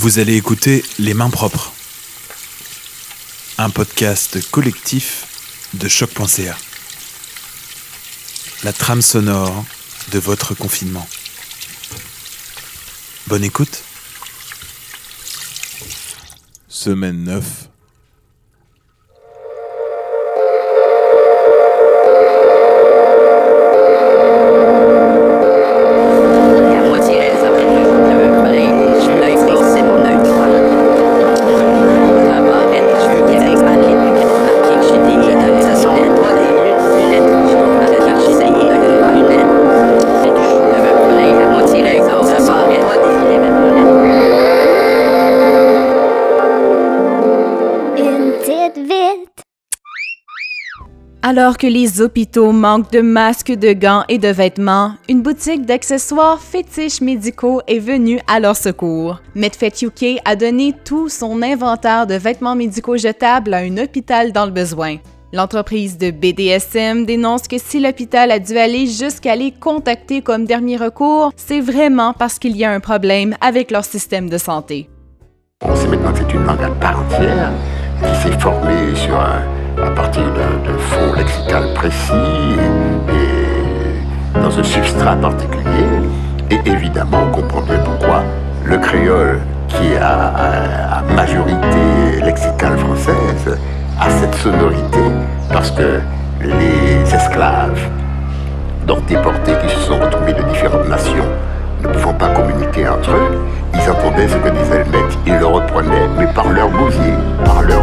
Vous allez écouter Les Mains Propres, un podcast collectif de choc.ca. La trame sonore de votre confinement. Bonne écoute. Semaine 9. Alors que les hôpitaux manquent de masques, de gants et de vêtements, une boutique d'accessoires fétiches médicaux est venue à leur secours. Medfet a donné tout son inventaire de vêtements médicaux jetables à un hôpital dans le besoin. L'entreprise de BDSM dénonce que si l'hôpital a dû aller jusqu'à les contacter comme dernier recours, c'est vraiment parce qu'il y a un problème avec leur système de santé. On sait maintenant que c'est une langue entière qui s'est formée sur un- à partir d'un fond lexical précis et, dans un substrat particulier. Et évidemment, on comprend bien pourquoi le créole, qui est à, majorité lexicale française, a cette sonorité parce que les esclaves donc déportés qui se sont retrouvés de différentes nations, ne pouvant pas communiquer entre eux, ils entendaient ce que disait le maître, ils le reprenaient, mais par leur gosier, par leur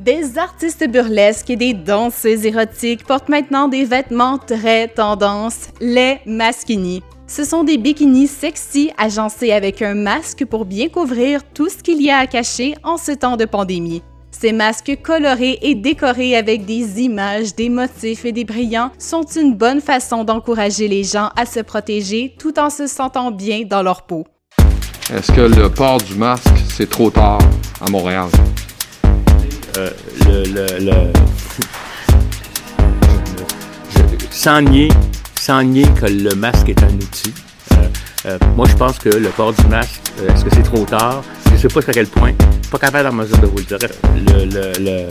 Des artistes burlesques et des danseuses érotiques portent maintenant des vêtements très tendance, les maskini. Ce sont des bikinis sexy agencés avec un masque pour bien couvrir tout ce qu'il y a à cacher en ce temps de pandémie. Ces masques colorés et décorés avec des images, des motifs et des brillants sont une bonne façon d'encourager les gens à se protéger tout en se sentant bien dans leur peau. Est-ce que le port du masque, c'est trop tard à Montréal? Le, le, le- je- sans nier, sans nier que le masque est un outil. Euh, euh, moi, je pense que le port du masque, euh, est-ce que c'est trop tard? Je ne sais pas jusqu'à quel point. Pas capable en mesure de vous le dire. Le, le, le,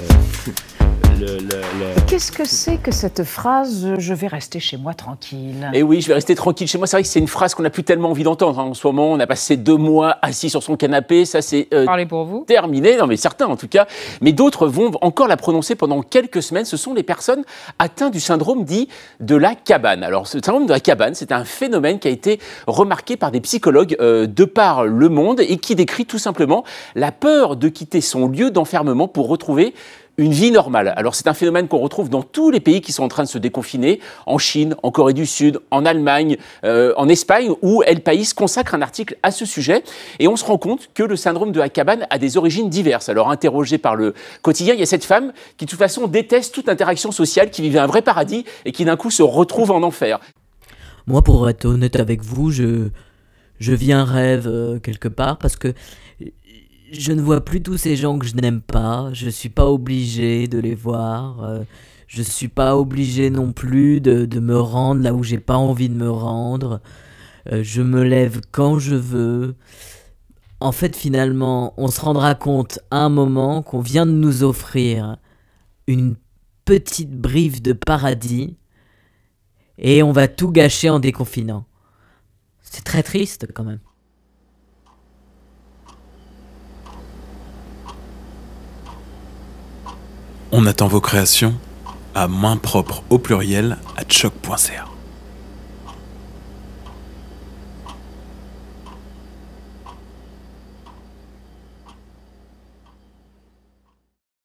le, le- le- Qu'est-ce que c'est que cette phrase Je vais rester chez moi tranquille Et oui, je vais rester tranquille chez moi. C'est vrai que c'est une phrase qu'on n'a plus tellement envie d'entendre hein. en ce moment. On a passé deux mois assis sur son canapé. Ça, c'est euh, Parlez pour vous. terminé. Non, mais certains en tout cas. Mais d'autres vont encore la prononcer pendant quelques semaines. Ce sont les personnes atteintes du syndrome dit de la cabane. Alors, ce syndrome de la cabane, c'est un phénomène qui a été remarqué par des psychologues euh, de par le monde et qui décrit tout simplement la peur de quitter son lieu d'enfermement pour retrouver une vie normale. Alors c'est un phénomène qu'on retrouve dans tous les pays qui sont en train de se déconfiner, en Chine, en Corée du Sud, en Allemagne, euh, en Espagne, où El País consacre un article à ce sujet. Et on se rend compte que le syndrome de la cabane a des origines diverses. Alors interrogé par le quotidien, il y a cette femme qui de toute façon déteste toute interaction sociale, qui vivait un vrai paradis et qui d'un coup se retrouve en enfer. Moi, pour être honnête avec vous, je, je vis un rêve euh, quelque part parce que je ne vois plus tous ces gens que je n'aime pas. Je suis pas obligé de les voir. euh, je suis pas obligé non plus de, de me rendre là où j'ai pas envie de me rendre. Euh, je me lève quand je veux. En fait, finalement, on se rendra compte à un moment qu'on vient de nous offrir une petite brive de paradis et on va tout gâcher en déconfinant. C'est très triste quand même. On attend vos créations à main propre au pluriel à choc.ca.